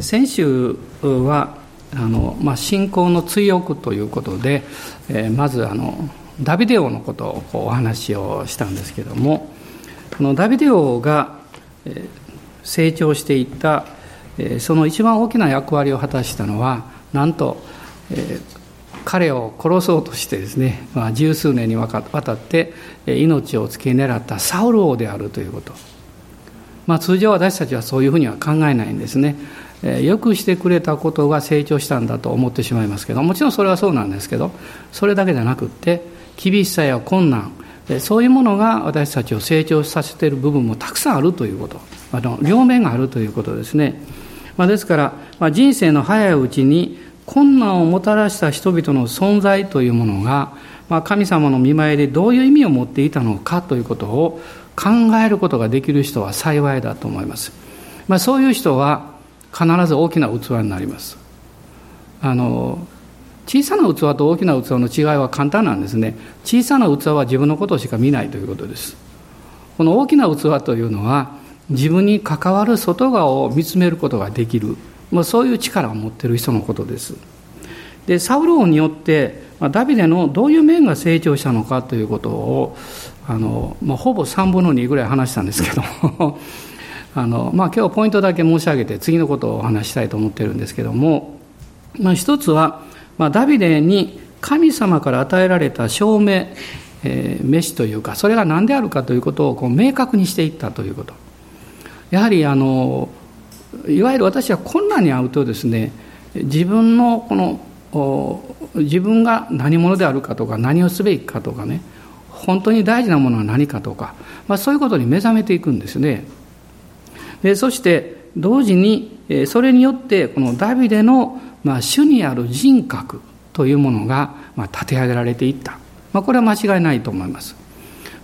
先週はあの、まあ、信仰の追憶ということで、え、まずあのダビデ王のことをお話をしたんですけどもこのダビデ王が、成長していった、その一番大きな役割を果たしたのはなんと、彼を殺そうとしてですね、まあ、十数年にわたって命を付け狙ったサウル王であるということ、まあ、通常私たちはそういうふうには考えないんですね。よくしてくれたことが成長したんだと思ってしまいますけどもちろんそれはそうなんですけどそれだけじゃなくって厳しさや困難そういうものが私たちを成長させている部分もたくさんあるということ。あの両面があるということですね、まあ、ですから、まあ、人生の早いうちに困難をもたらした人々の存在というものが、まあ、神様の見舞いでどういう意味を持っていたのかということを考えることができる人は幸いだと思います、まあ、そういう人は必ず大きな器になります。あの小さな器と大きな器の違いは簡単なんですね。小さな器は自分のことしか見ないということです。この大きな器というのは自分に関わる外側を見つめることができる、まあ、そういう力を持っている人のことです。でサウロ王によって、まあ、ダビデのどういう面が成長したのかということをあの、まあ、ほぼ3分の2ぐらい話したんですけども。あの、まあ、今日ポイントだけ申し上げて次のことをお話したいと思ってるんですけども、まあ、一つは、まあ、ダビデに神様から与えられた証明、えー、飯というかそれが何であるかということをこう明確にしていったということやはりあのいわゆる私は困難に遭うとですね自分のこの自分が何者であるかとか何をすべきかとかね本当に大事なものは何かとか、まあ、そういうことに目覚めていくんですね。でそして同時にそれによってこのダビデの、まあ、主にある人格というものが、まあ、立て上げられていった、まあ、これは間違いないと思います、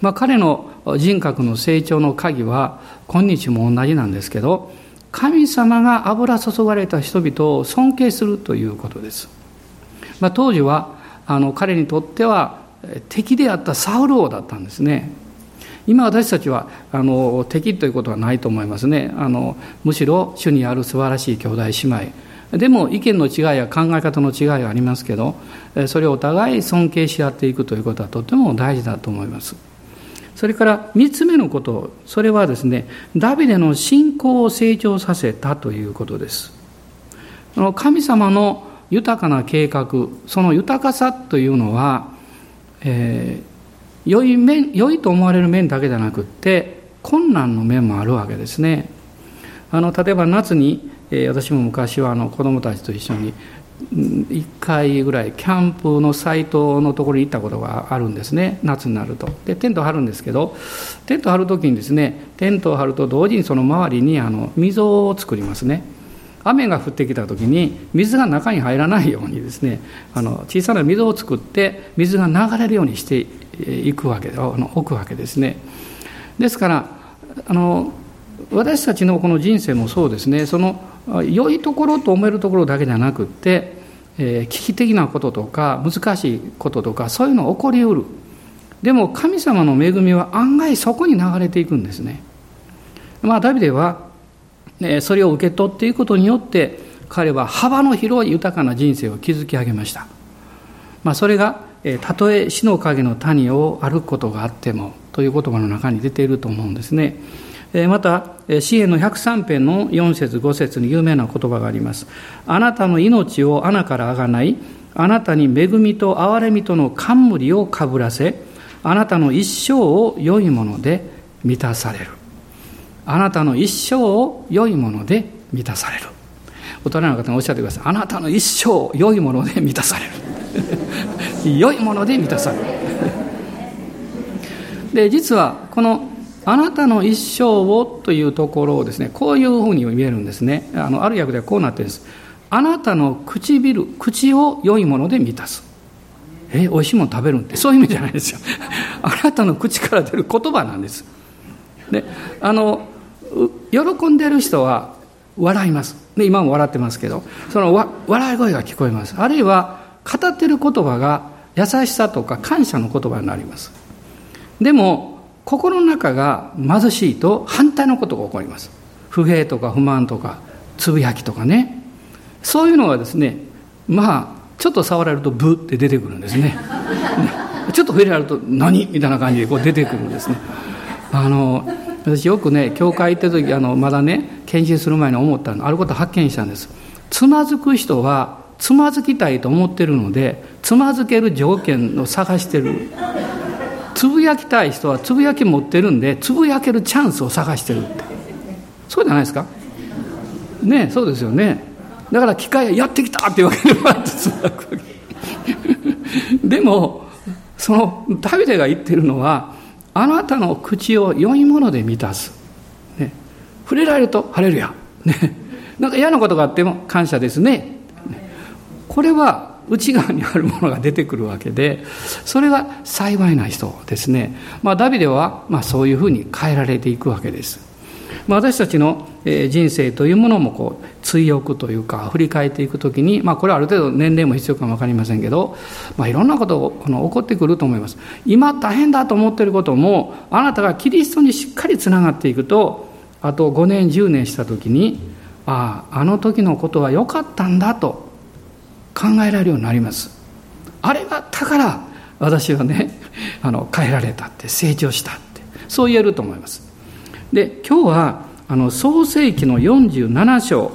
まあ、彼の人格の成長の鍵は今日も同じなんですけど神様が油注がれた人々を尊敬するということです、まあ、当時はあの彼にとっては敵であったサウル王だったんですね。今私たちはあの敵ということはないと思いますね。あのむしろ主にある素晴らしい兄弟姉妹。でも意見の違いや考え方の違いがありますけどそれをお互い尊敬し合っていくということはとても大事だと思います。それから3つ目のことそれはですねダビデの信仰を成長させたということです。神様の豊かな計画その豊かさというのは、えー良い面良いと思われる面だけじゃなくって困難の面もあるわけですね。あの例えば夏に、えー、私も昔はあの子供たちと一緒に1回ぐらいキャンプのサイトのところに行ったことがあるんですね。夏になると。でテント張るんですけどテント張る時にですねテントを張ると同時にその周りにあの溝を作りますね。雨が降ってきた時に水が中に入らないようにですねあの小さな溝を作って水が流れるようにしていくわけあの置くわけですね。ですからあの私たちのこの人生もそうですね。その良いところと思えるところだけじゃなくって、えー、危機的なこととか難しいこととかそういうの起こりうる。でも神様の恵みは案外そこに流れていくんですね。まあダビデはそれを受け取っていくことによって彼は幅の広い豊かな人生を築き上げました、まあ、それがたとえ死の影の谷を歩くことがあってもという言葉の中に出ていると思うんですね。また詩篇の103編の4節5節に有名な言葉があります。あなたの命を穴からあがない。あなたに恵みと憐れみとの冠をかぶらせ。あなたの一生を良いもので満たされる。あなたの一生を良いもので満たされる。大人の方がおっしゃってください。あなたの一生を良いもので満たされる。良いもので満たされる。で実はこの「あなたの一生を」というところをですねこういうふうに見えるんですね。あのある訳ではこうなってるんです。あなたの唇口を良いもので満たす。え美味しいもの食べるって？そういう意味じゃないですよ。あなたの口から出る言葉なんです。であの喜んでる人は笑います。で今も笑ってますけどその笑い声が聞こえます。あるいは語ってる言葉が優しさとか感謝の言葉になります。でも心の中が貧しいと反対のことが起こります。不平とか不満とかつぶやきとかね。そういうのがですねまあちょっと触られるとブって出てくるんですね。ちょっと触れられると何？みたいな感じでこう出てくるんですね。あの私よくね教会行ってる時あのまだね献身する前に思ったの。あること発見したんです。つまずく人はつまずきたいと思ってるのでつまずける条件を探してる。つぶやきたい人はつぶやき持ってるんでつぶやけるチャンスを探してるって。そうじゃないですか？ねそうですよね。だから機械やってきたって言われればつぶやく。わけでもそのダビデが言ってるのはあなたの口を良いもので満たす、ね、触れられると晴れるや、ね、なんか嫌なことがあっても感謝ですね。これは内側にあるものが出てくるわけでそれが幸いな人ですね、まあ、ダビデはまあそういうふうに変えられていくわけです、まあ、私たちの人生というものもこう追憶というか振り返っていくときに、まあ、これはある程度年齢も必要かも分かりませんけど、まあ、いろんなことがこの起こってくると思います。今大変だと思っていることもあなたがキリストにしっかりつながっていくとあと5年10年したときにあああの時のことは良かったんだと考えられるようになります。あれがだから私はねあの変えられたって成長したってそう言えると思います。で今日はあの創世紀の47章、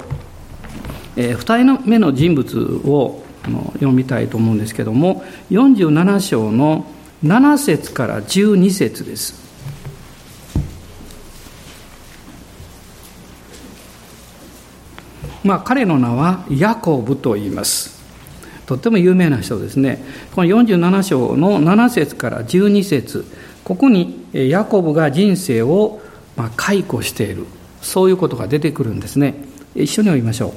えー、2人目の人物をあの読みたいと思うんですけども47章の7節から12節です。まあ、彼の名はヤコブと言います。とっても有名な人ですね。この47章の7節から12節ここにヤコブが人生をま解雇している。そういうことが出てくるんですね。一緒に読みましょ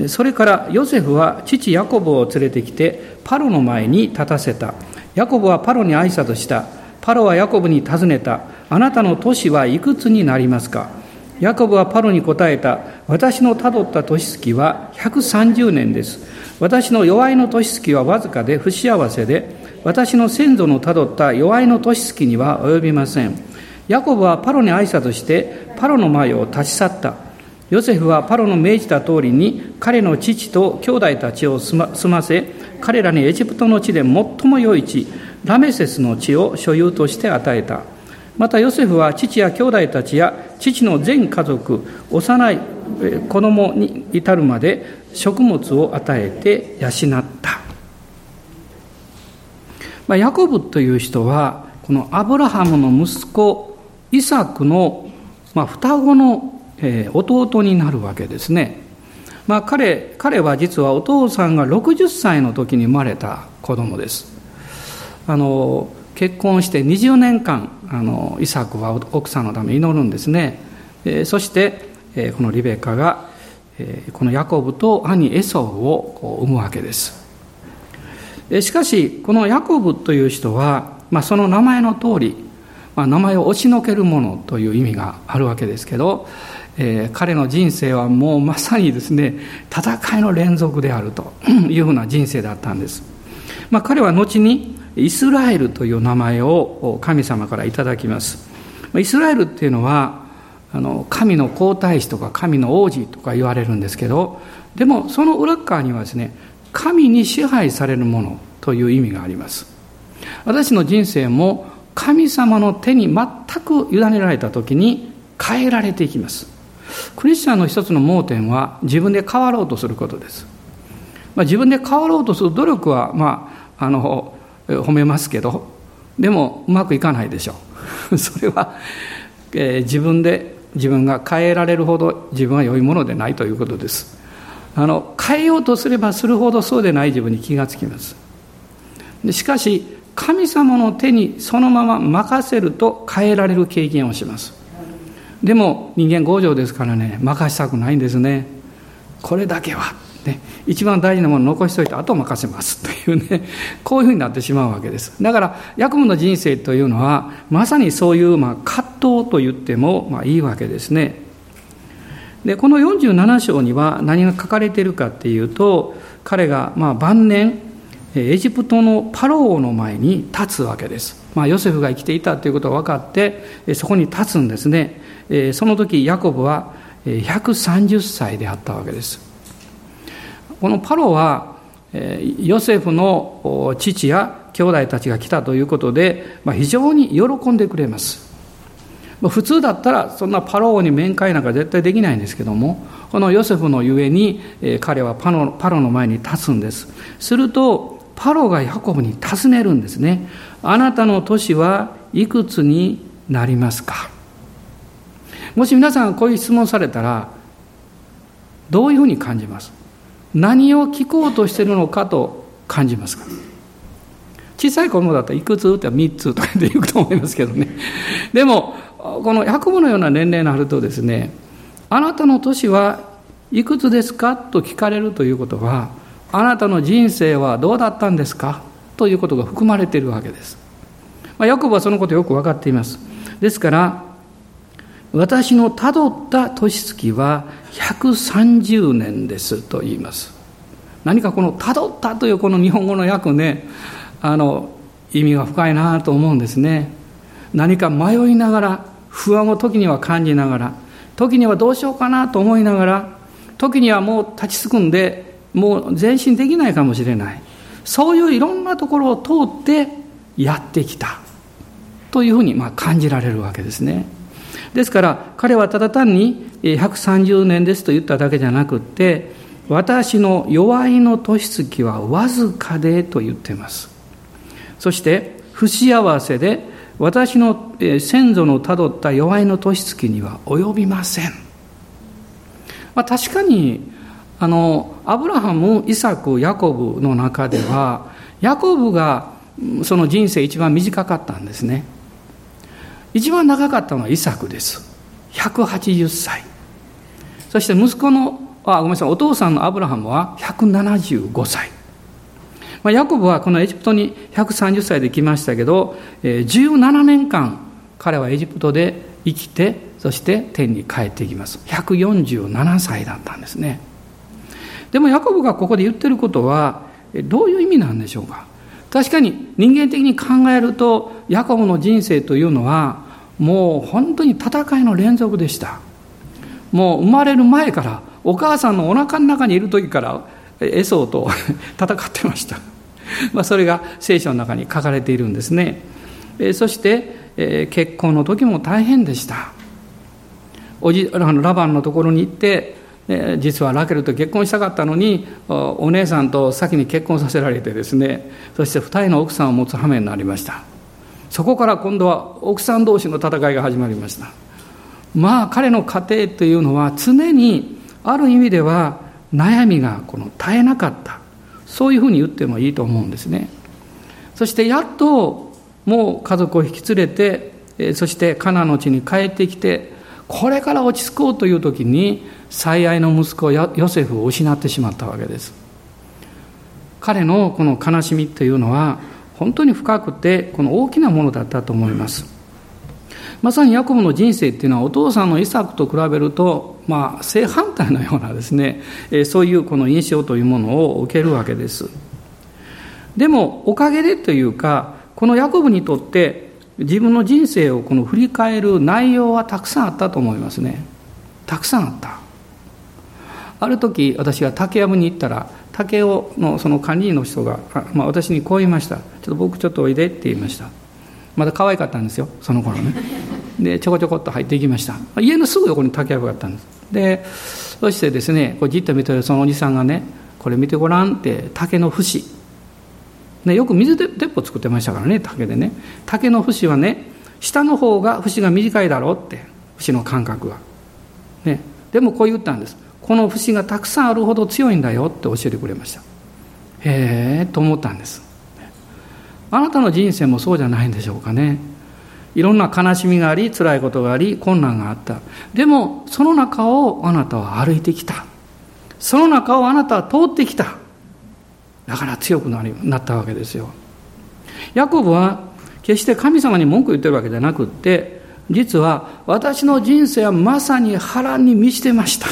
う。それからヨセフは父ヤコブを連れてきてパロの前に立たせた。ヤコブはパロに挨拶した。パロはヤコブに尋ねた。あなたの年はいくつになりますか？ヤコブはパロに答えた。私のたどった年月は130年です。私の弱いの年月はわずかで不幸せで、私の先祖のたどった弱いの年月には及びません。ヤコブはパロに挨拶して、パロの前を立ち去った。ヨセフはパロの命じた通りに、彼の父と兄弟たちを住ま住ませ、彼らにエジプトの地で最も良い地、ラメセスの地を所有として与えた。またヨセフは父や兄弟たちや父の全家族、幼い子供に至るまで食物を与えて養った、まあ、ヤコブという人はこのアブラハムの息子イサクの、まあ、双子の、え弟になるわけですね、まあ彼、彼は実はお父さんが60歳の時に生まれた子供です。あの結婚して20年間あのイサクは奥さんのために祈るんですね、えそして、えこのリベカがこのヤコブと兄エソウを生むわけです。えしかしこのヤコブという人は、まあ、その名前の通り、まあ、名前を押しのけるものという意味があるわけですけど、えー、彼の人生はもうまさにですね戦いの連続であるというふうな人生だったんです、まあ、彼は後にイスラエルという名前を神様からいただきます。イスラエルっていうのはあの神の皇太子とか神の王子とか言われるんですけどでもその裏側にはですね神に支配されるものという意味があります。私の人生も神様の手に全く委ねられた時に変えられていきます。クリスチャンの一つの盲点は自分で変わろうとすることです、まあ、自分で変わろうとする努力はまああの褒めますけどでもうまくいかないでしょう。それは、えー、自分で自分が変えられるほど自分は良いものでないということです。あの変えようとすればするほどそうでない自分に気がつきます。しかし神様の手にそのまま任せると変えられる経験をします。でも人間強情ですからね任したくないんですね。これだけは。ね、一番大事なもの残しておいてあと任せます。というねこういうふうになってしまうわけです。だからヤコブの人生というのはまさにそういうまあ葛藤と言ってもまあいいわけですね。でこの47章には何が書かれているかっていうと彼がまあ晩年エジプトのパロ王の前に立つわけです、まあ、ヨセフが生きていたということが分かってそこに立つんですね。その時ヤコブは130歳であったわけです。このパロはヨセフの父や兄弟たちが来たということで、まあ、非常に喜んでくれます。普通だったらそんなパローに面会なんか絶対できないんですけどもこのヨセフのゆえに彼はパロの前に立つんです。するとパロがヤコブに尋ねるんですね。あなたの年はいくつになりますか？もし皆さんこういう質問されたらどういうふうに感じます？何を聞こうとしてるのかと感じますか？小さい子供だったらいくつ？って3つとかで言うと思いますけどね。でもこのヤコブのような年齢になるとですねあなたの年はいくつですか？と聞かれるということはあなたの人生はどうだったんですか？ということが含まれているわけです、まあ、ヤコブはそのことよく分かっています。ですから私のたどった年月は130年ですと言います。何かこのたどったというこの日本語の訳ねあの意味が深いなと思うんですね。何か迷いながら不安を時には感じながら時にはどうしようかなと思いながら時にはもう立ちすくんでもう前進できないかもしれない。そういういろんなところを通ってやってきたというふうにまあ感じられるわけですね。ですから彼はただ単に130年ですと言っただけじゃなくって私の弱いの年月はわずかでと言っています。そして不幸せで私の先祖のたどった弱いの年月には及びません、まあ、確かにあのアブラハムイサクヤコブの中ではヤコブがその人生一番短かったんですね。一番長かったのはイサクです。180歳。そして息子のあごめんなさい。お父さんのアブラハムは175歳。まあ、ヤコブはこのエジプトに130歳で来ましたけど、えー、17年間彼はエジプトで生きてそして天に帰っていきます。147歳だったんですね。でもヤコブがここで言ってることはどういう意味なんでしょうか？確かに人間的に考えるとヤコブの人生というのはもう本当に戦いの連続でした。もう生まれる前からお母さんのお腹の中にいる時からエソーと 戦ってました。まあそれが聖書の中に書かれているんですね。そして結婚の時も大変でした。おじラバンのところに行って実はラケルと結婚したかったのにお姉さんと先に結婚させられてですねそして2人の奥さんを持つ羽目になりました。そこから今度は奥さん同士の戦いが始まりました。まあ彼の家庭というのは常にある意味では悩みがこの絶えなかった。そういうふうに言ってもいいと思うんですね。そしてやっともう家族を引き連れてそしてカナの地に帰ってきてこれから落ち着こうという時に最愛の息子ヨセフを失ってしまったわけです。彼のこの悲しみというのは本当に深くてこの大きなものだったと思います。まさにヤコブの人生っていうのはお父さんのイサクと比べると、まあ、正反対のようなですねそういうこの印象というものを受けるわけです。でもおかげでというかこのヤコブにとって自分の人生をこの振り返る内容はたくさんあったと思いますね。たくさんあった。ある時私が竹やぶに行ったら竹雄のその管理員の人が、まあ、私にこう言いました「ちょっと僕ちょっとおいで」って言いました。まだ可愛かったんですよその頃ね。でちょこちょこっと入っていきました。家のすぐ横に竹やぶがあったんです。でそしてですねこうじっと見てるそのおじさんがね「これ見てごらん」って竹の節。ね、よく水鉄砲作ってましたからね竹でね。竹の節はね下の方が節が短いだろうって節の感覚が、ね、でもこう言ったんです。この節がたくさんあるほど強いんだよって教えてくれました。へえと思ったんです。あなたの人生もそうじゃないんでしょうかね。いろんな悲しみがあり辛いことがあり困難があった。でもその中をあなたは歩いてきた。その中をあなたは通ってきた。だから強くなりなったわけですよ。ヤコブは決して神様に文句言ってるわけじゃなくって実は私の人生はまさに波乱に満ちてました。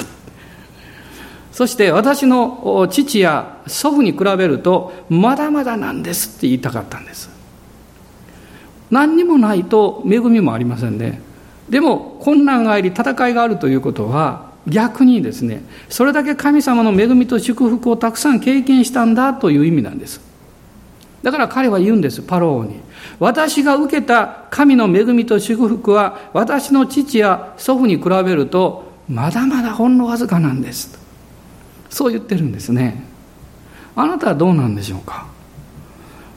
そして私の父や祖父に比べるとまだまだなんですって言いたかったんです。何にもないと恵みもありませんね。でも困難があり戦いがあるということは逆にですねそれだけ神様の恵みと祝福をたくさん経験したんだという意味なんです。だから彼は言うんですパローに。私が受けた神の恵みと祝福は私の父や祖父に比べるとまだまだほんのわずかなんです。そう言ってるんですね。あなたはどうなんでしょうか。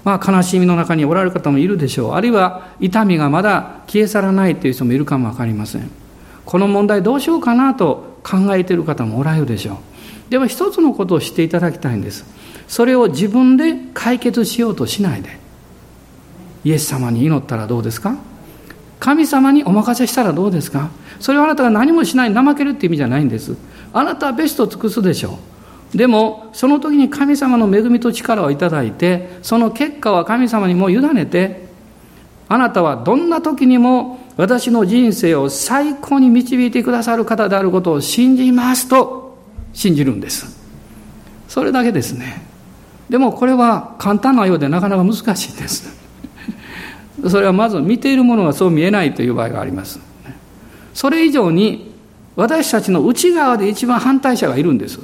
まあ悲しみの中におられる方もいるでしょう。あるいは痛みがまだ消え去らないという人もいるかも分かりません。この問題どうしようかなと考えている方もおられるでしょう。でも一つのことを知っていただきたいんです。それを自分で解決しようとしないで。イエス様に祈ったらどうですか？神様にお任せしたらどうですか？それはあなたが何もしない怠けるって意味じゃないんです。あなたはベストを尽くすでしょう。でもその時に神様の恵みと力をいただいてその結果は神様にもう委ねてあなたはどんな時にも私の人生を最高に導いてくださる方であることを信じますと信じるんです。それだけですね。でもこれは簡単なようでなかなか難しいんです。それはまず見ているものがそう見えないという場合があります。それ以上に私たちの内側で一番反対者がいるんです。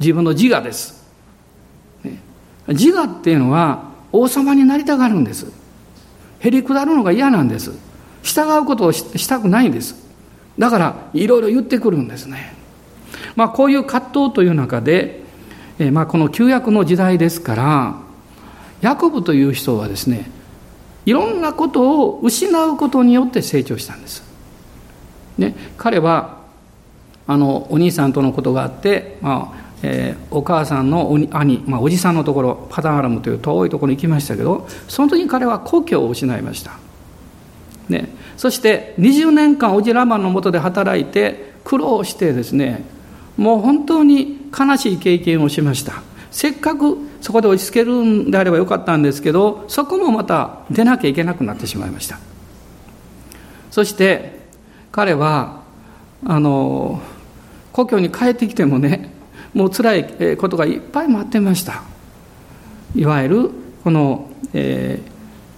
自分の自我です、自我っていうのは王様になりたがるんです。へりくだるのが嫌なんです。従うことをしたくないんです。だからいろいろ言ってくるんですね。まあこういう葛藤という中でえまあ、この旧約の時代ですからヤコブという人はですねいろんなことを失うことによって成長したんです。ね、彼はあのお兄さんとのことがあって、まあえー、お母さんの兄、まあ、おじさんのところパダンアラムという遠いところに行きましたけどその時に彼は故郷を失いました。ね、そして20年間おじラマンのもとで働いて苦労してですねもう本当に悲しい経験をしました。せっかくそこで落ち着けるんであればよかったんですけどそこもまた出なきゃいけなくなってしまいました。そして彼はあの故郷に帰ってきてもねもう辛いことがいっぱい待ってました。いわゆるこの、え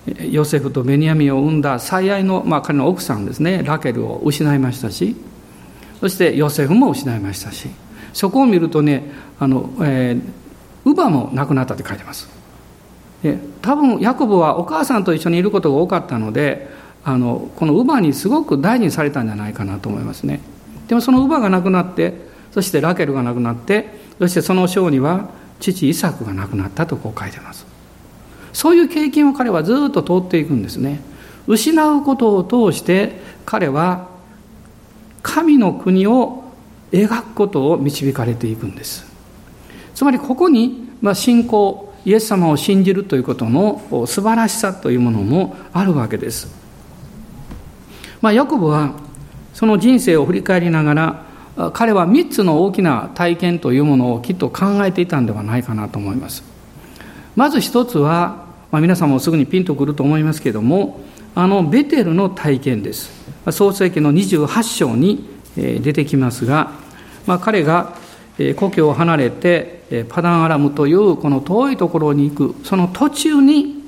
ー、ヨセフとベニヤミンを産んだ最愛の、まあ、彼の奥さんですね。ラケルを失いましたし。そしてヨセフも失いましたし。そこを見るとねあの、えー、乳母も亡くなったって書いてます。で多分ヤコブはお母さんと一緒にいることが多かったのであのこの乳母にすごく大事にされたんじゃないかなと思いますね。でもその乳母が亡くなってそしてラケルが亡くなってそしてその章には父イサクが亡くなったとこう書いてます。そういう経験を彼はずっと通っていくんですね。失うことを通して彼は神の国を描くことを導かれていくんです。つまりここに、ま、信仰イエス様を信じるということの素晴らしさというものもあるわけです、まあ、ヤコブはその人生を振り返りながら彼は3つの大きな体験というものをきっと考えていたんではないかなと思います。まず一つは、まあ、皆さんもすぐにピンとくると思いますけれどもあのベテルの体験です。創世記の28章に出てきますがまあ、彼が故郷を離れてパダンアラムというこの遠いところに行くその途中に、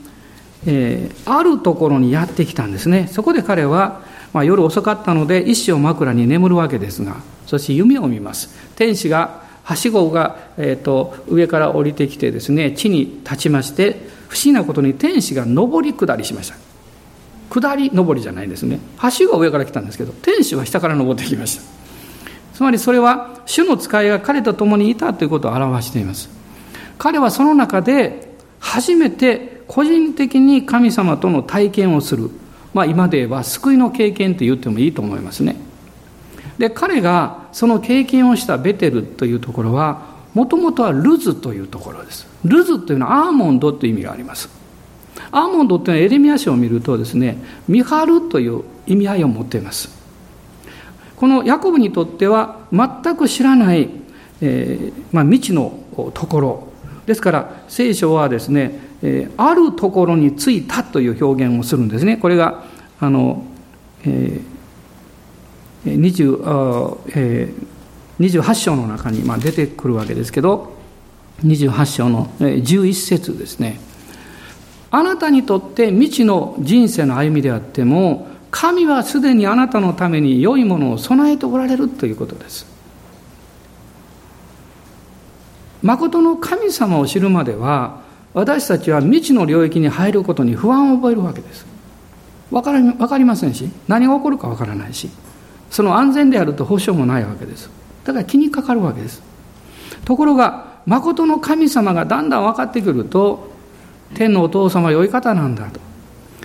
あるところにやってきたんですね。そこで彼は、まあ、夜遅かったので一生枕に眠るわけですがそして夢を見ます。天使がはしごが、えーと、上から降りてきてですね地に立ちまして不思議なことに天使が上り下りしました。下り上りじゃないですね。はしごは上から来たんですけど天使は下から登ってきました。つまりそれは主の使いが彼と共にいたということを表しています。彼はその中で初めて個人的に神様との体験をする、まあ、今で言えば救いの経験と言ってもいいと思いますね。で彼がその経験をしたベテルというところはもともとはルズというところです。ルズというのはアーモンドという意味があります。アーモンドというのはエレミア書を見るとですね見張るという意味合いを持っています。このヤコブにとっては全く知らない、えーまあ、未知のところ。ですから聖書はですね、えー、あるところに着いたという表現をするんですねこれがあの、えー20えー、28章の中に、まあ、出てくるわけですけど28章の11節ですねあなたにとって未知の人生の歩みであっても神はすでにあなたのために良いものを備えておられるということです。誠の神様を知るまでは私たちは未知の領域に入ることに不安を覚えるわけです。分かり分かりませんし何が起こるか分からないしその安全であると保証もないわけです。だから気にかかるわけです。ところが誠の神様がだんだん分かってくると天のお父様は良い方なんだと。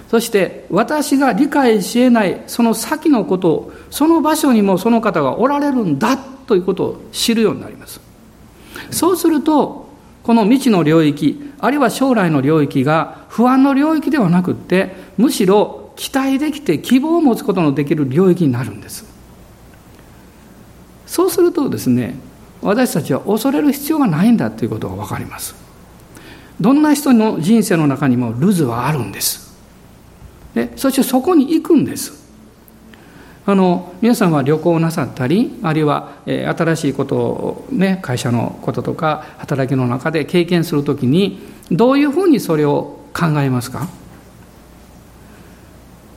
そして私が理解し得ないその先のことをその場所にもその方がおられるんだということを知るようになります。そうするとこの未知の領域あるいは将来の領域が不安の領域ではなくってむしろ期待できて希望を持つことのできる領域になるんです。そうするとですね私たちは恐れる必要がないんだということが分かります。どんな人の人生の中にもルズはあるんです。でそしてそこに行くんです。あの皆さんは旅行をなさったりあるいは、えー、新しいことを、ね、会社のこととか働きの中で経験するときにどういうふうにそれを考えますか？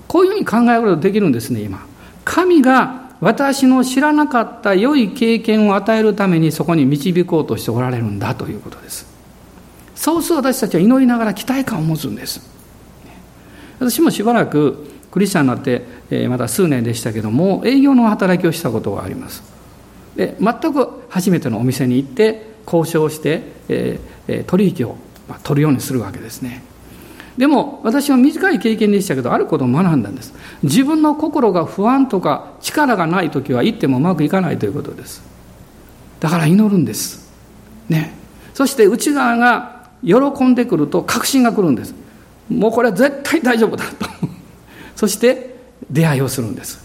こういうふうに考えることできるんですね今神が私の知らなかった良い経験を与えるためにそこに導こうとしておられるんだということです。そうすると私たちは祈りながら期待感を持つんです。私もしばらくクリスチャンになって、えまだ数年でしたけども営業の働きをしたことがあります。で全く初めてのお店に行って交渉して、えー、取引をま取るようにするわけですね。でも私は短い経験でしたけどあることを学んだんです。自分の心が不安とか力がない時は行ってもうまくいかないということです。だから祈るんです。ね。そして内側が喜んでくると確信が来るんです。もうこれは絶対大丈夫だと。そして出会いをするんです。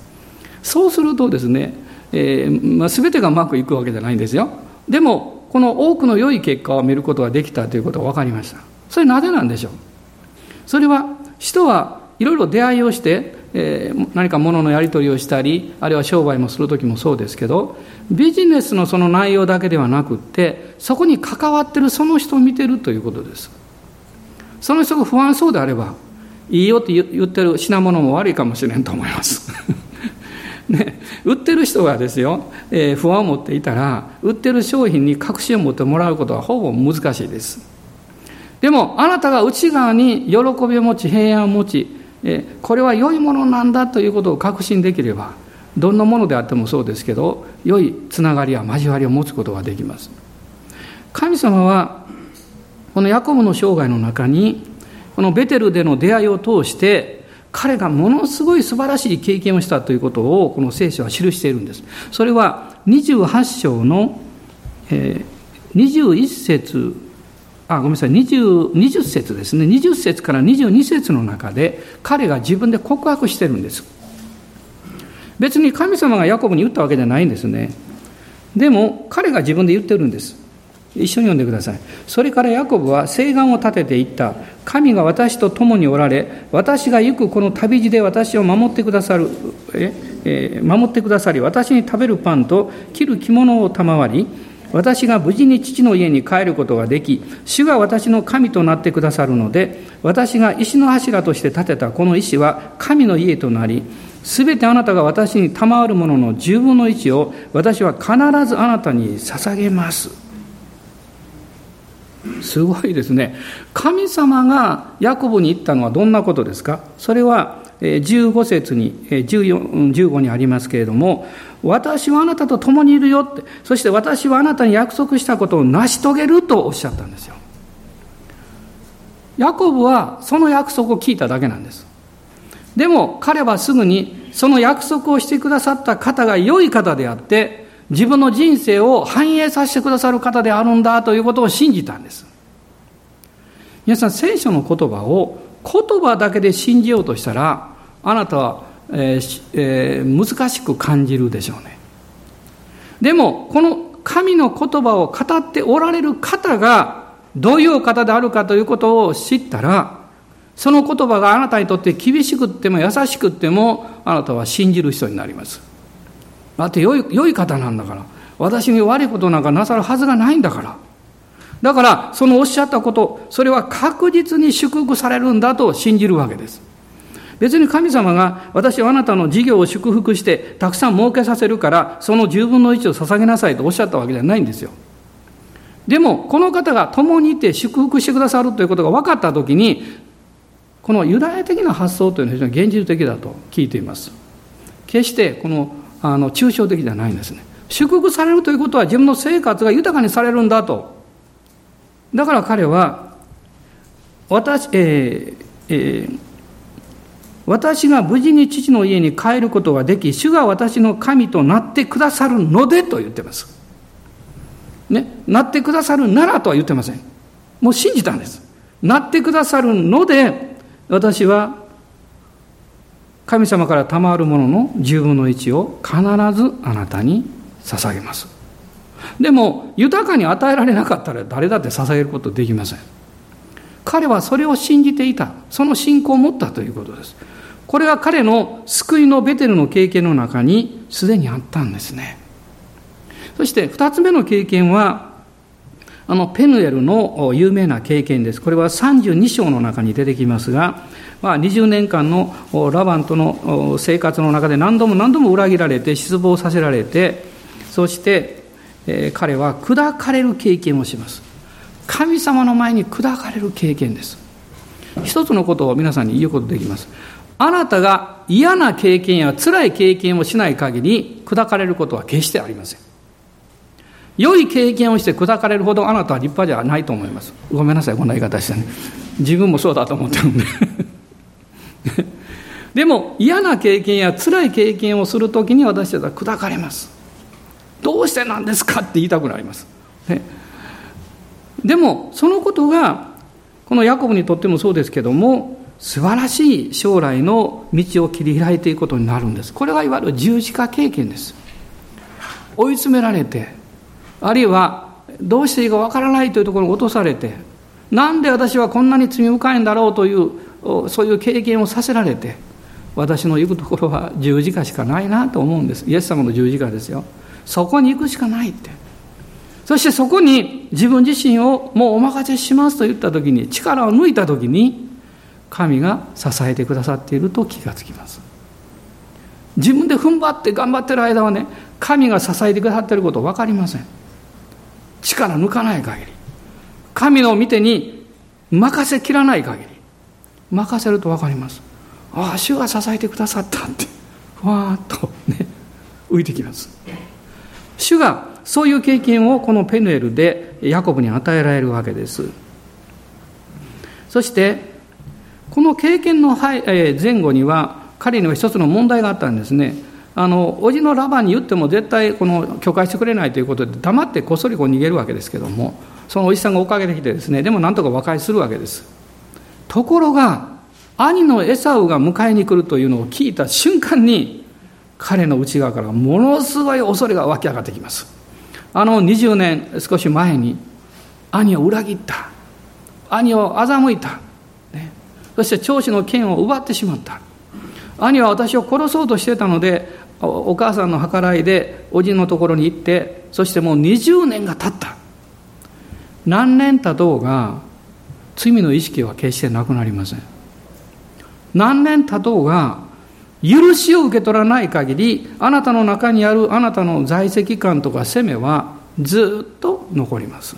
そうするとですね、えーまあ、全てがうまくいくわけじゃないんですよ。でもこの多くの良い結果を見ることができたということが分かりました。それなぜなんでしょう？それは人はいろいろ出会いをして、えー、何か物のやり取りをしたりあるいは商売もする時もそうですけどビジネスのその内容だけではなくってそこに関わってるその人を見てるということです。その人が不安そうであればいいよって言ってる品物も悪いかもしれんと思います。ね、売ってる人がですよ、えー、不安を持っていたら売ってる商品に確信を持ってもらうことはほぼ難しいです。でもあなたが内側に喜びを持ち平安を持ちこれは良いものなんだということを確信できればどんなものであってもそうですけど良いつながりや交わりを持つことができます。神様はこのヤコブの生涯の中にこのベテルでの出会いを通して彼がものすごい素晴らしい経験をしたということをこの聖書は記しているんです。それは28章の21節あごめんなさい 20, 20節ですね。20節から22節の中で彼が自分で告白してるんです。別に神様がヤコブに言ったわけじゃないんですね。でも彼が自分で言ってるんです。一緒に読んでくださいそれからヤコブは誓願を立てていった神が私と共におられ私が行くこの旅路で私を守ってくださるえ、え守ってくださり私に食べるパンと着る着物を賜り私が無事に父の家に帰ることができ、主が私の神となってくださるので、私が石の柱として建てたこの石は神の家となり、すべてあなたが私に賜るものの十分の一を私は必ずあなたに捧げます。すごいですね。神様がヤコブに言ったのはどんなことですか？それは15節に15にありますけれども私はあなたと共にいるよって、そして私はあなたに約束したことを成し遂げるとおっしゃったんですよ。ヤコブはその約束を聞いただけなんです。でも彼はすぐにその約束をしてくださった方が良い方であって、自分の人生を反映させてくださる方であるんだということを信じたんです。皆さん、聖書の言葉を言葉だけで信じようとしたら、あなたはえーえー、難しく感じるでしょうね。でも、この神の言葉を語っておられる方がどういう方であるかということを知ったら、その言葉があなたにとって厳しくっても優しくっても、あなたは信じる人になります。だって良い良い方なんだから。私に悪いことなんかなさるはずがないんだから。だから、そのおっしゃったこと、それは確実に祝福されるんだと信じるわけです。別に神様が私はあなたの事業を祝福してたくさん儲けさせるからその10分の1を捧げなさいとおっしゃったわけじゃないんですよ。でも、この方が共にいて祝福してくださるということが分かったときに、このユダヤ的な発想というのは非常に現実的だと聞いています。決してこのあの抽象的じゃないんですね。祝福されるということは自分の生活が豊かにされるんだと。だから彼は、私、えーえー、私が無事に父の家に帰ることができ、主が私の神となってくださるのでと言ってます。ね、なってくださるならとは言ってません。もう信じたんです。なってくださるので、私は神様から賜るものの十分の一を必ずあなたに捧げます。でも、豊かに与えられなかったら誰だって捧げることできません。彼はそれを信じていた。その信仰を持ったということです。これが彼の救いのベテルの経験の中にすでにあったんですね。そして二つ目の経験は、あのペヌエルの有名な経験です。これは32章の中に出てきますが、まあ、20年間のラバンとの生活の中で何度も何度も裏切られて失望させられてそして、彼は砕かれる経験をします。神様の前に砕かれる経験です。一つのことを皆さんに言うことできます。あなたが嫌な経験や辛い経験をしない限り砕かれることは決してありません。良い経験をして砕かれるほどあなたは立派じゃないと思います。ごめんなさいこんな言い方してね。自分もそうだと思ってるんで。でも嫌な経験や辛い経験をするときに私たちは砕かれます。どうしてなんですかって言いたくなります、ね、でもそのことがこのヤコブにとってもそうですけども素晴らしい将来の道を切り開いていくことになるんです。これがいわゆる十字架経験です。追い詰められてあるいはどうしていいかわからないというところに落とされてなんで私はこんなに罪深いんだろうというそういう経験をさせられて私の行くところは十字架しかないなと思うんです。イエス様の十字架ですよ。そこに行くしかないって。そしてそこに自分自身をもうお任せしますと言った時に力を抜いた時に神が支えてくださっていると気がつきます。自分で踏ん張って頑張ってる間はね神が支えてくださっていること分かりません。力抜かない限り。神の見てに任せきらない限り。任せると分かります。ああ主が支えてくださったって。ふわーっとね浮いてきます。主がそういう経験をこのペヌエルでヤコブに与えられるわけです。そしてこの経験の前後には彼には一つの問題があったんですね。あの叔父のラバンに言っても絶対この許可してくれないということで黙ってこっそりこう逃げるわけですけどもそのおじさんが追っかけてきてですねでもなんとか和解するわけです。ところが、兄のエサウが迎えに来るというのを聞いた瞬間に、彼の内側からものすごい恐れが湧き上がってきます。あの20年少し前に、兄を裏切った。兄を欺いた。ね、そして長子の剣を奪ってしまった。兄は私を殺そうとしてたので、お母さんの計らいでおじのところに行って、そしてもう20年が経った。何年経とうが、罪の意識は決してなくなりません。何年経とうが許しを受け取らない限りあなたの中にあるあなたの在籍感とか責めはずっと残ります。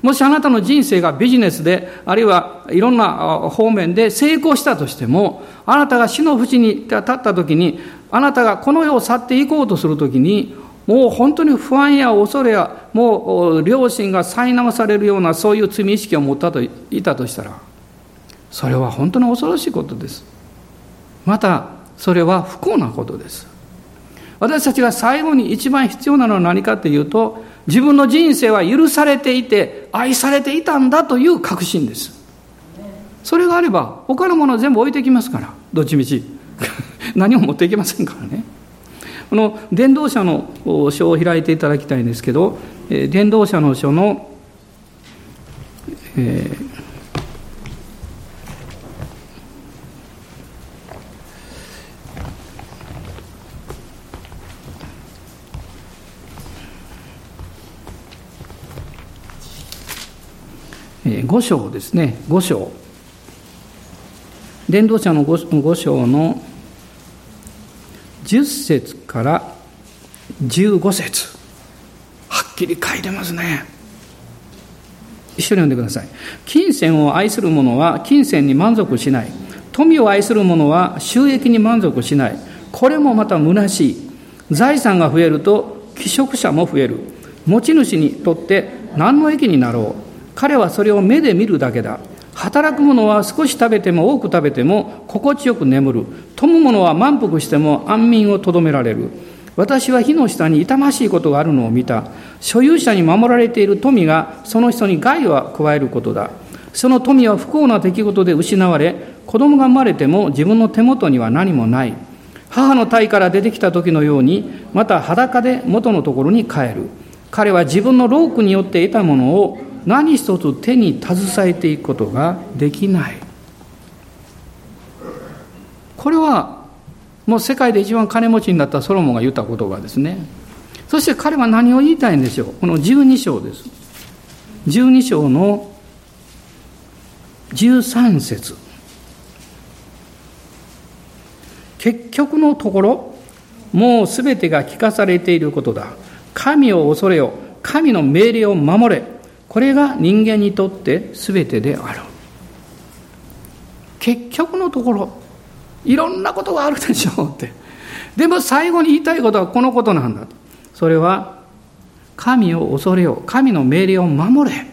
もしあなたの人生がビジネスであるいはいろんな方面で成功したとしてもあなたが死の淵に立った時にあなたがこの世を去っていこうとする時にもう本当に不安や恐れや、もう両親が苛されるようなそういう罪意識を持ったといたとしたら、それは本当に恐ろしいことです。また、それは不幸なことです。私たちが最後に一番必要なのは何かというと、自分の人生は許されていて、愛されていたんだという確信です。それがあれば、他のもの全部置いてきますから、どっちみち。何も持っていけませんからね。この伝道者の書を開いていただきたいんですけど、伝道者の書の、えー、5章ですね。5章。伝道者の 5, 5章の10節から15節。はっきり書いてますね。一緒に読んでください。金銭を愛する者は金銭に満足しない。富を愛する者は収益に満足しない。これもまた虚しい。財産が増えると寄職者も増える。持ち主にとって何の益になろう。彼はそれを目で見るだけだ。働く者は少し食べても多く食べても心地よく眠る。富む者は満腹しても安眠をとどめられる。私は火の下に痛ましいことがあるのを見た。所有者に守られている富がその人に害を加えることだ。その富は不幸な出来事で失われ子供が生まれても自分の手元には何もない。母の体から出てきた時のようにまた裸で元のところに帰る。彼は自分の労苦によって得たものを何一つ手に携えていくことができない。これはもう世界で一番金持ちになったソロモンが言った言葉ですね。そして彼は何を言いたいんでしょう？この12章です。12章の13節。結局のところもうすべてが聞かされていることだ。神を恐れよ。神の命令を守れ。これが人間にとって全てである結局のところいろんなことがあるでしょうって。でも最後に言いたいことはこのことなんだと。それは神を恐れよ神の命令を守れ。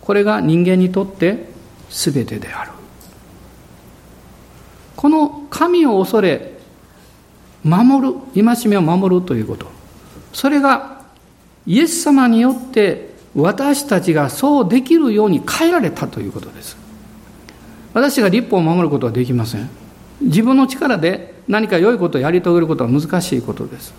これが人間にとって全てであるこの神を恐れ守る戒めを守るということ。それがイエス様によって私たちがそうできるように変えられたということです。私が立法を守ることはできません。自分の力で何か良いことをやり遂げることは難しいことです。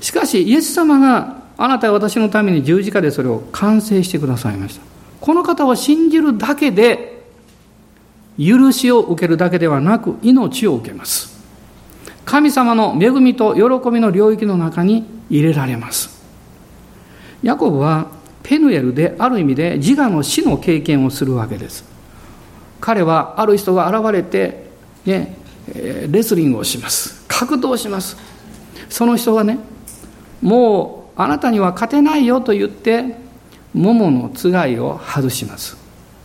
しかしイエス様があなたは私のために十字架でそれを完成してくださいました。この方を信じるだけで許しを受けるだけではなく命を受けます。神様の恵みと喜びの領域の中に入れられます。ヤコブはペヌエルである意味で自我の死の経験をするわけです。彼はある人が現れて、ね、レスリングをします。格闘します。その人がねもうあなたには勝てないよと言って桃のつがいを外します。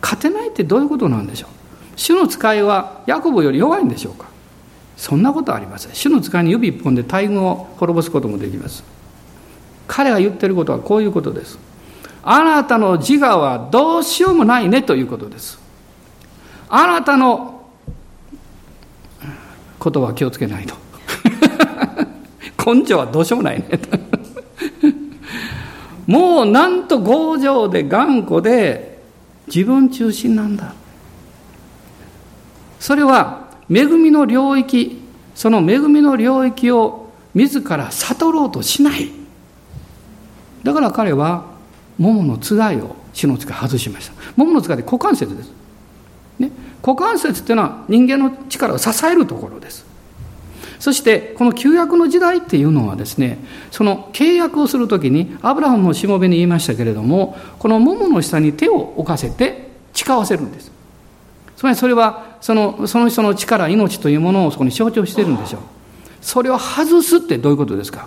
勝てないってどういうことなんでしょう。主の使いはヤコブより弱いんでしょうか。そんなことはありません。主の使いに指一本で大軍を滅ぼすこともできます。彼が言ってることはこういうことです。あなたの自我はどうしようもないねということです。あなたのことは気をつけないと。根性はどうしようもないね。と もうなんと強情で頑固で自分中心なんだ。それは恵みの領域その恵みの領域を自ら悟ろうとしない。だから彼は桃のつがいを死のつが外しました。桃のつがいって股関節です、ね、股関節っていうのは人間の力を支えるところです。そしてこの旧約の時代っていうのはですねその契約をするときにアブラハムもしもべに言いましたけれどもこの桃の下に手を置かせて誓わせるんです。つまりそれはそのその人の力命というものをそこに象徴してるんでしょう。それを外すってどういうことですか？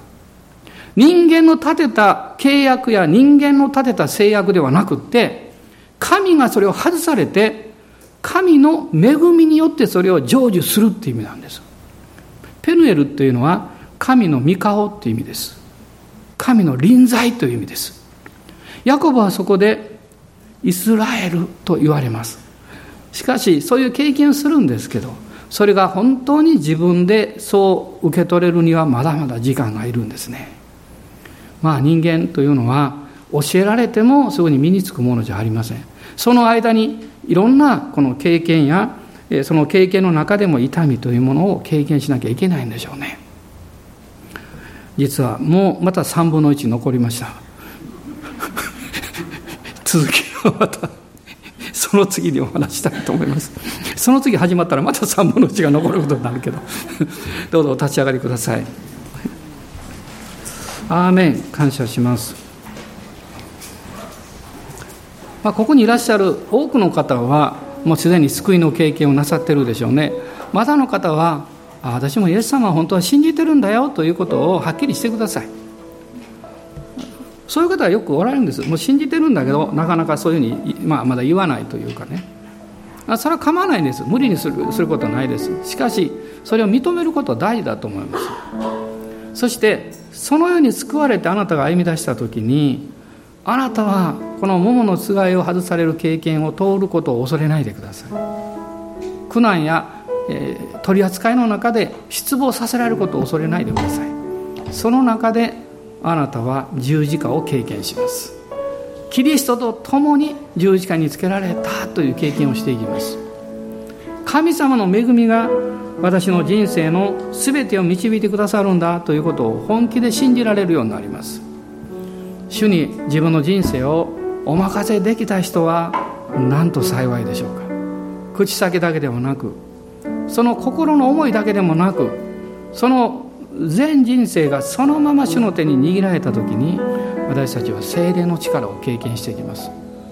人間の立てた契約や人間の立てた制約ではなくって神がそれを外されて神の恵みによってそれを成就するっていう意味なんです。ペヌエルっていうのは神の御顔っていう意味です。神の臨在という意味です。ヤコブはそこでイスラエルと言われます。しかしそういう経験をするんですけどそれが本当に自分でそう受け取れるにはまだまだ時間がいるんですね。まあ人間というのは教えられてもすぐに身につくものじゃありません。その間にいろんなこの経験やその経験の中でも痛みというものを経験しなきゃいけないんでしょうね。実はもうまた3分の1残りました。続きをまたその次にお話したいと思います。その次始まったらまた3分の1が残ることになるけど。どうぞお立ち上がりください。アーメン。感謝します、まあ、ここにいらっしゃる多くの方はもうすでに救いの経験をなさってるでしょうね。まだの方はあ私もイエス様は本当は信じてるんだよということをはっきりしてください。そういう方はよくおられるんです。もう信じてるんだけどなかなかそういうふうに、まあ、まだ言わないというかね。あそれは構わないんです。無理にするすることはないです。しかしそれを認めることは大事だと思います。そしてそのように救われてあなたが歩み出した時にあなたはこの桃のつがいを外される経験を通ることを恐れないでください。苦難や、えー、取り扱いの中で失望させられることを恐れないでください。その中であなたは十字架を経験します。キリストと共に十字架につけられたという経験をしていきます。神様の恵みが私の人生の全てを導いてくださるんだということを本気で信じられるようになります。主に自分の人生をお任せできた人はなんと幸いでしょうか。口先だけではなくその心の思いだけでもなくその全人生がそのまま主の手に握られた時に私たちは精霊の力を経験していきます。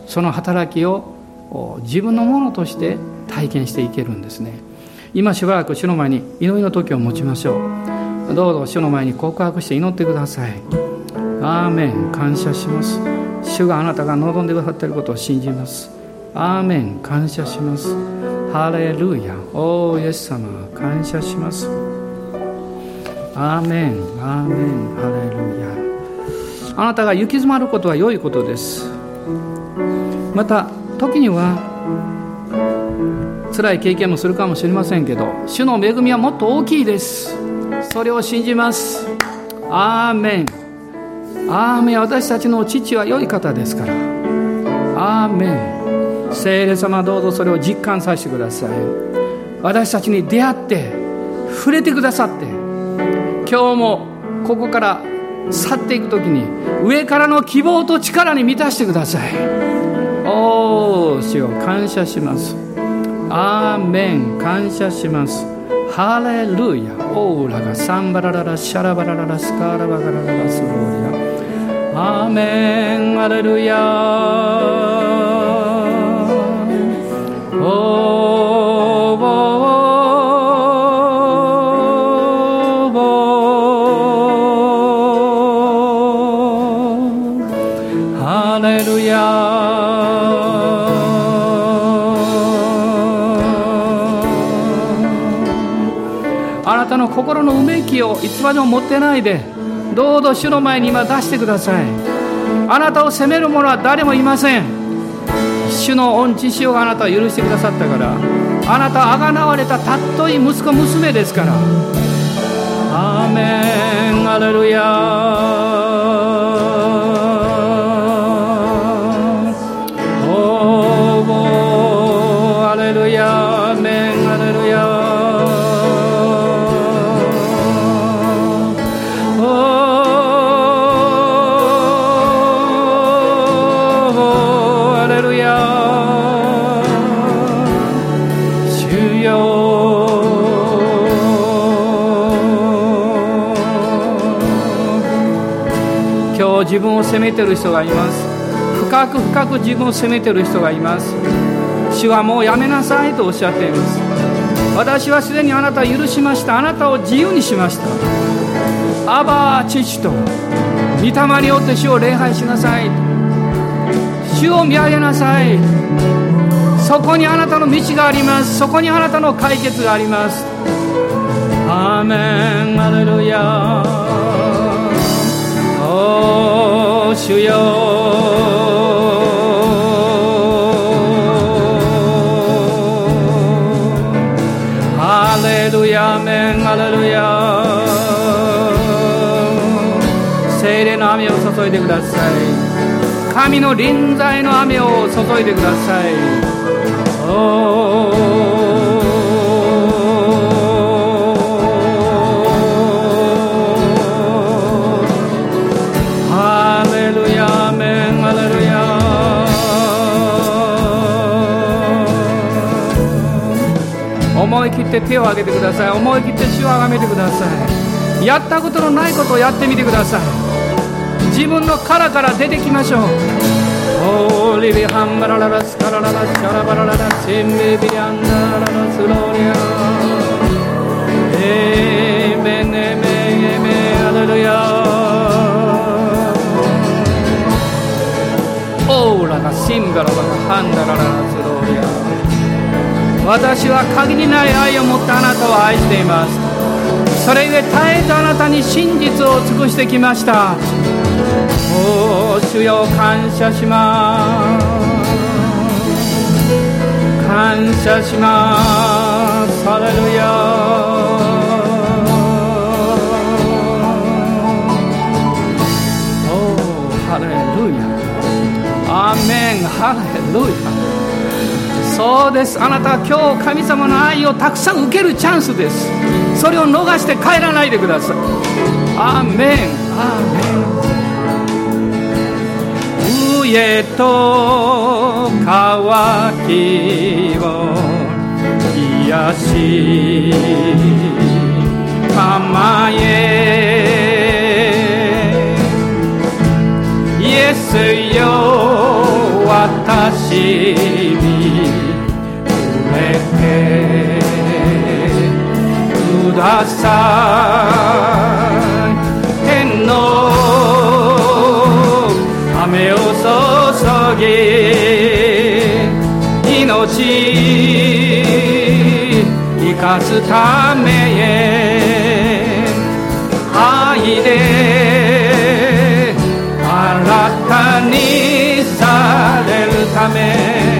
その働きを自分のものとして体験していけるんですね。今しばらく主の前に祈りの時を持ちましょう。どうぞ主の前に告白して祈ってください。アーメン。感謝します。主があなたが望んでくださっていることを信じます。アーメン。感謝します。ハレルヤ。おーイエス様。感謝します。アーメン。アーメン。ハレルヤ。あなたが行き詰まることは良いことです。また時には辛い経験もするかもしれませんけど主の恵みはもっと大きいです。それを信じます。アーメン。アーメン。私たちの父は良い方ですから。アーメン。聖霊様どうぞそれを実感させてください。私たちに出会って触れてくださって今日もここから去っていく時に上からの希望と力に満たしてください。おお主を感謝します。アーメン感謝します。ハレルヤオーラがサンバラララシャラバラララスカラバラララスローリアアーメンアレルヤ心のうめきをいつまでも持ってないでどうぞ主の前に今出してください。あなたを責める者は誰もいません。主の恩知識があなたは許してくださったからあなたはあがなわれたたっとい息子娘ですから。アーメン。アレルヤ。自分を責めてる人がいます。深く深く自分を責めてる人がいます。主はもうやめなさいとおっしゃっています。私はすでにあなたを許しました。あなたを自由にしました。アバー父と御霊によって主を礼拝しなさい。主を見上げなさい。そこにあなたの道があります。そこにあなたの解決があります。アーメン。アレルヤ。主よ。ハレルヤメンハレルヤ。精霊の雨を注いでください。神の臨在の雨を注いでください。って手を挙げてください。思い切って手を挙げてください。やったことのないことをやってみてください。自分の殻から出てきましょう。オーリビハンバラララスカラララシャラバラララシンビビアンダラララスローリア。エイメネメエメアレルヤオーラがシンガラバがハンダラララスローヤ私は限りない愛を持ってあなたを愛しています。それゆえ絶えずあなたに真実を尽くしてきました。おお主よ感謝します。感謝します。ハレルヤアメンハレルヤそうです。あなたは今日神様の愛をたくさん受けるチャンスです。それを逃して帰らないでください。アーメン。アーメン。上と乾きを癒し構えイエスよ私にください。天の雨を注ぎ命生かすためへ。愛で新たにされるため。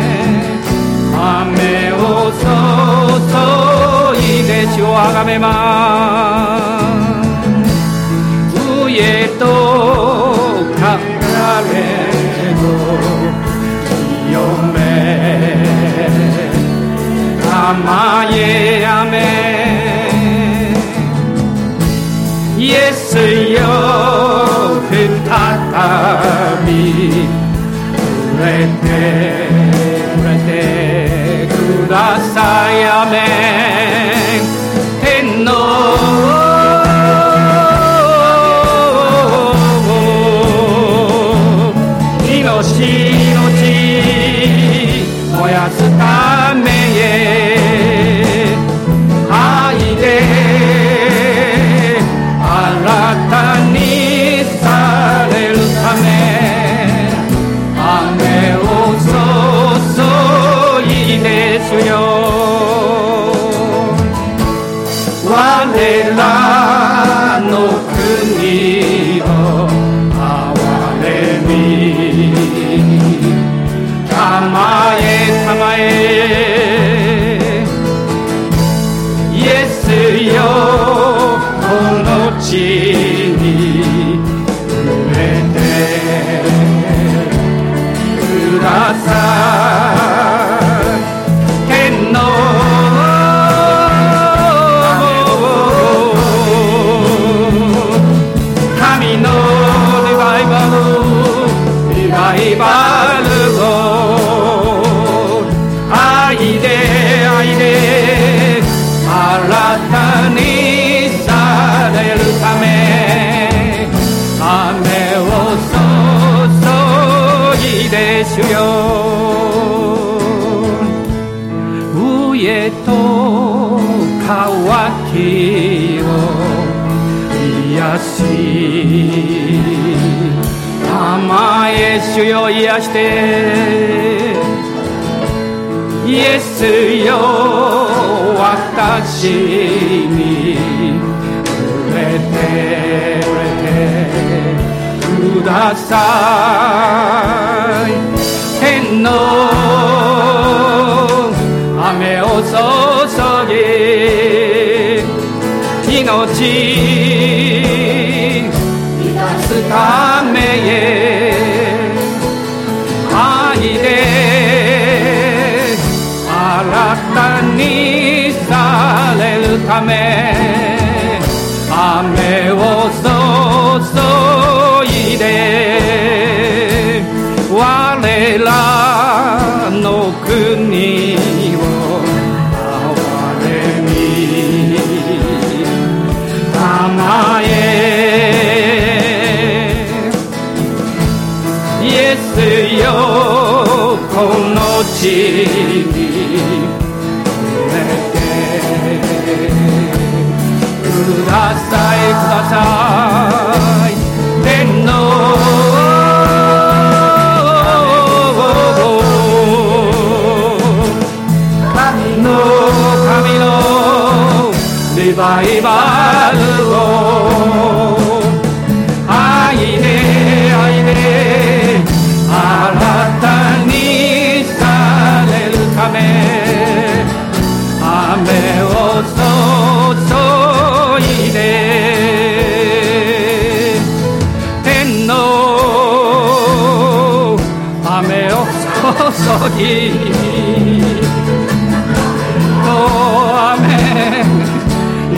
雨を注いで主をあがめます上とかれと清め甘え雨イエスよ再びれてくれてくださいアメ天きを癒し甘え主よ癒して。イエスよ私に触れて触れてください。天の雨を注ぎ命すためへ愛で新たにされるため雨を注いで我らの国地に埋めてくださいください。天皇神の神のリバイバル。注ぎ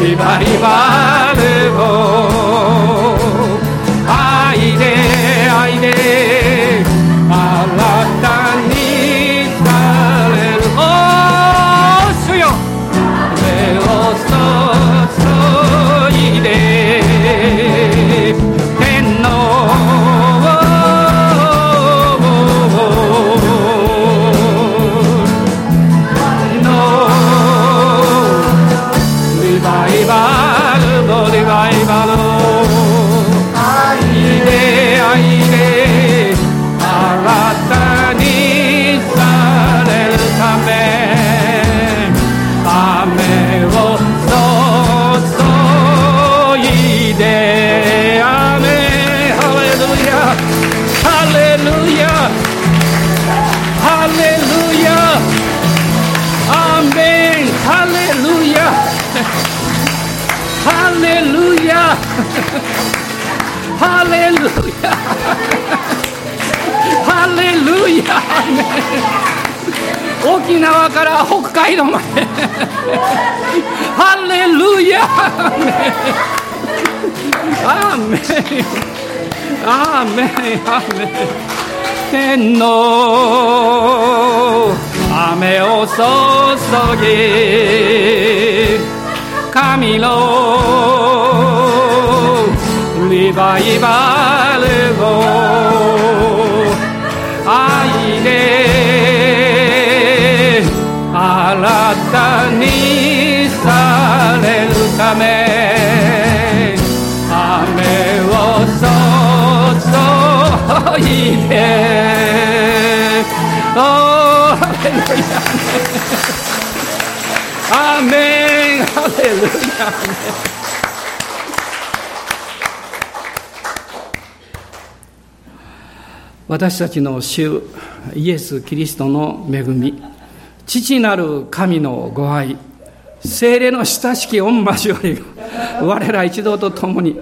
リバリバルをハレルヤハレルヤハレルヤ沖縄から北海道まで。ハレルヤアーメンアーメンアーメン天の雨を注ぎ神のリバイバルを愛で新たにされるため私たちの主イエス・キリストの恵み父なる神のご愛精霊の親しき御交わり我ら一同と共に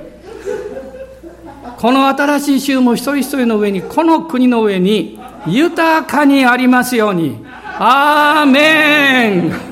この新しい週も一人一人の上にこの国の上に豊かにありますように。アーメン。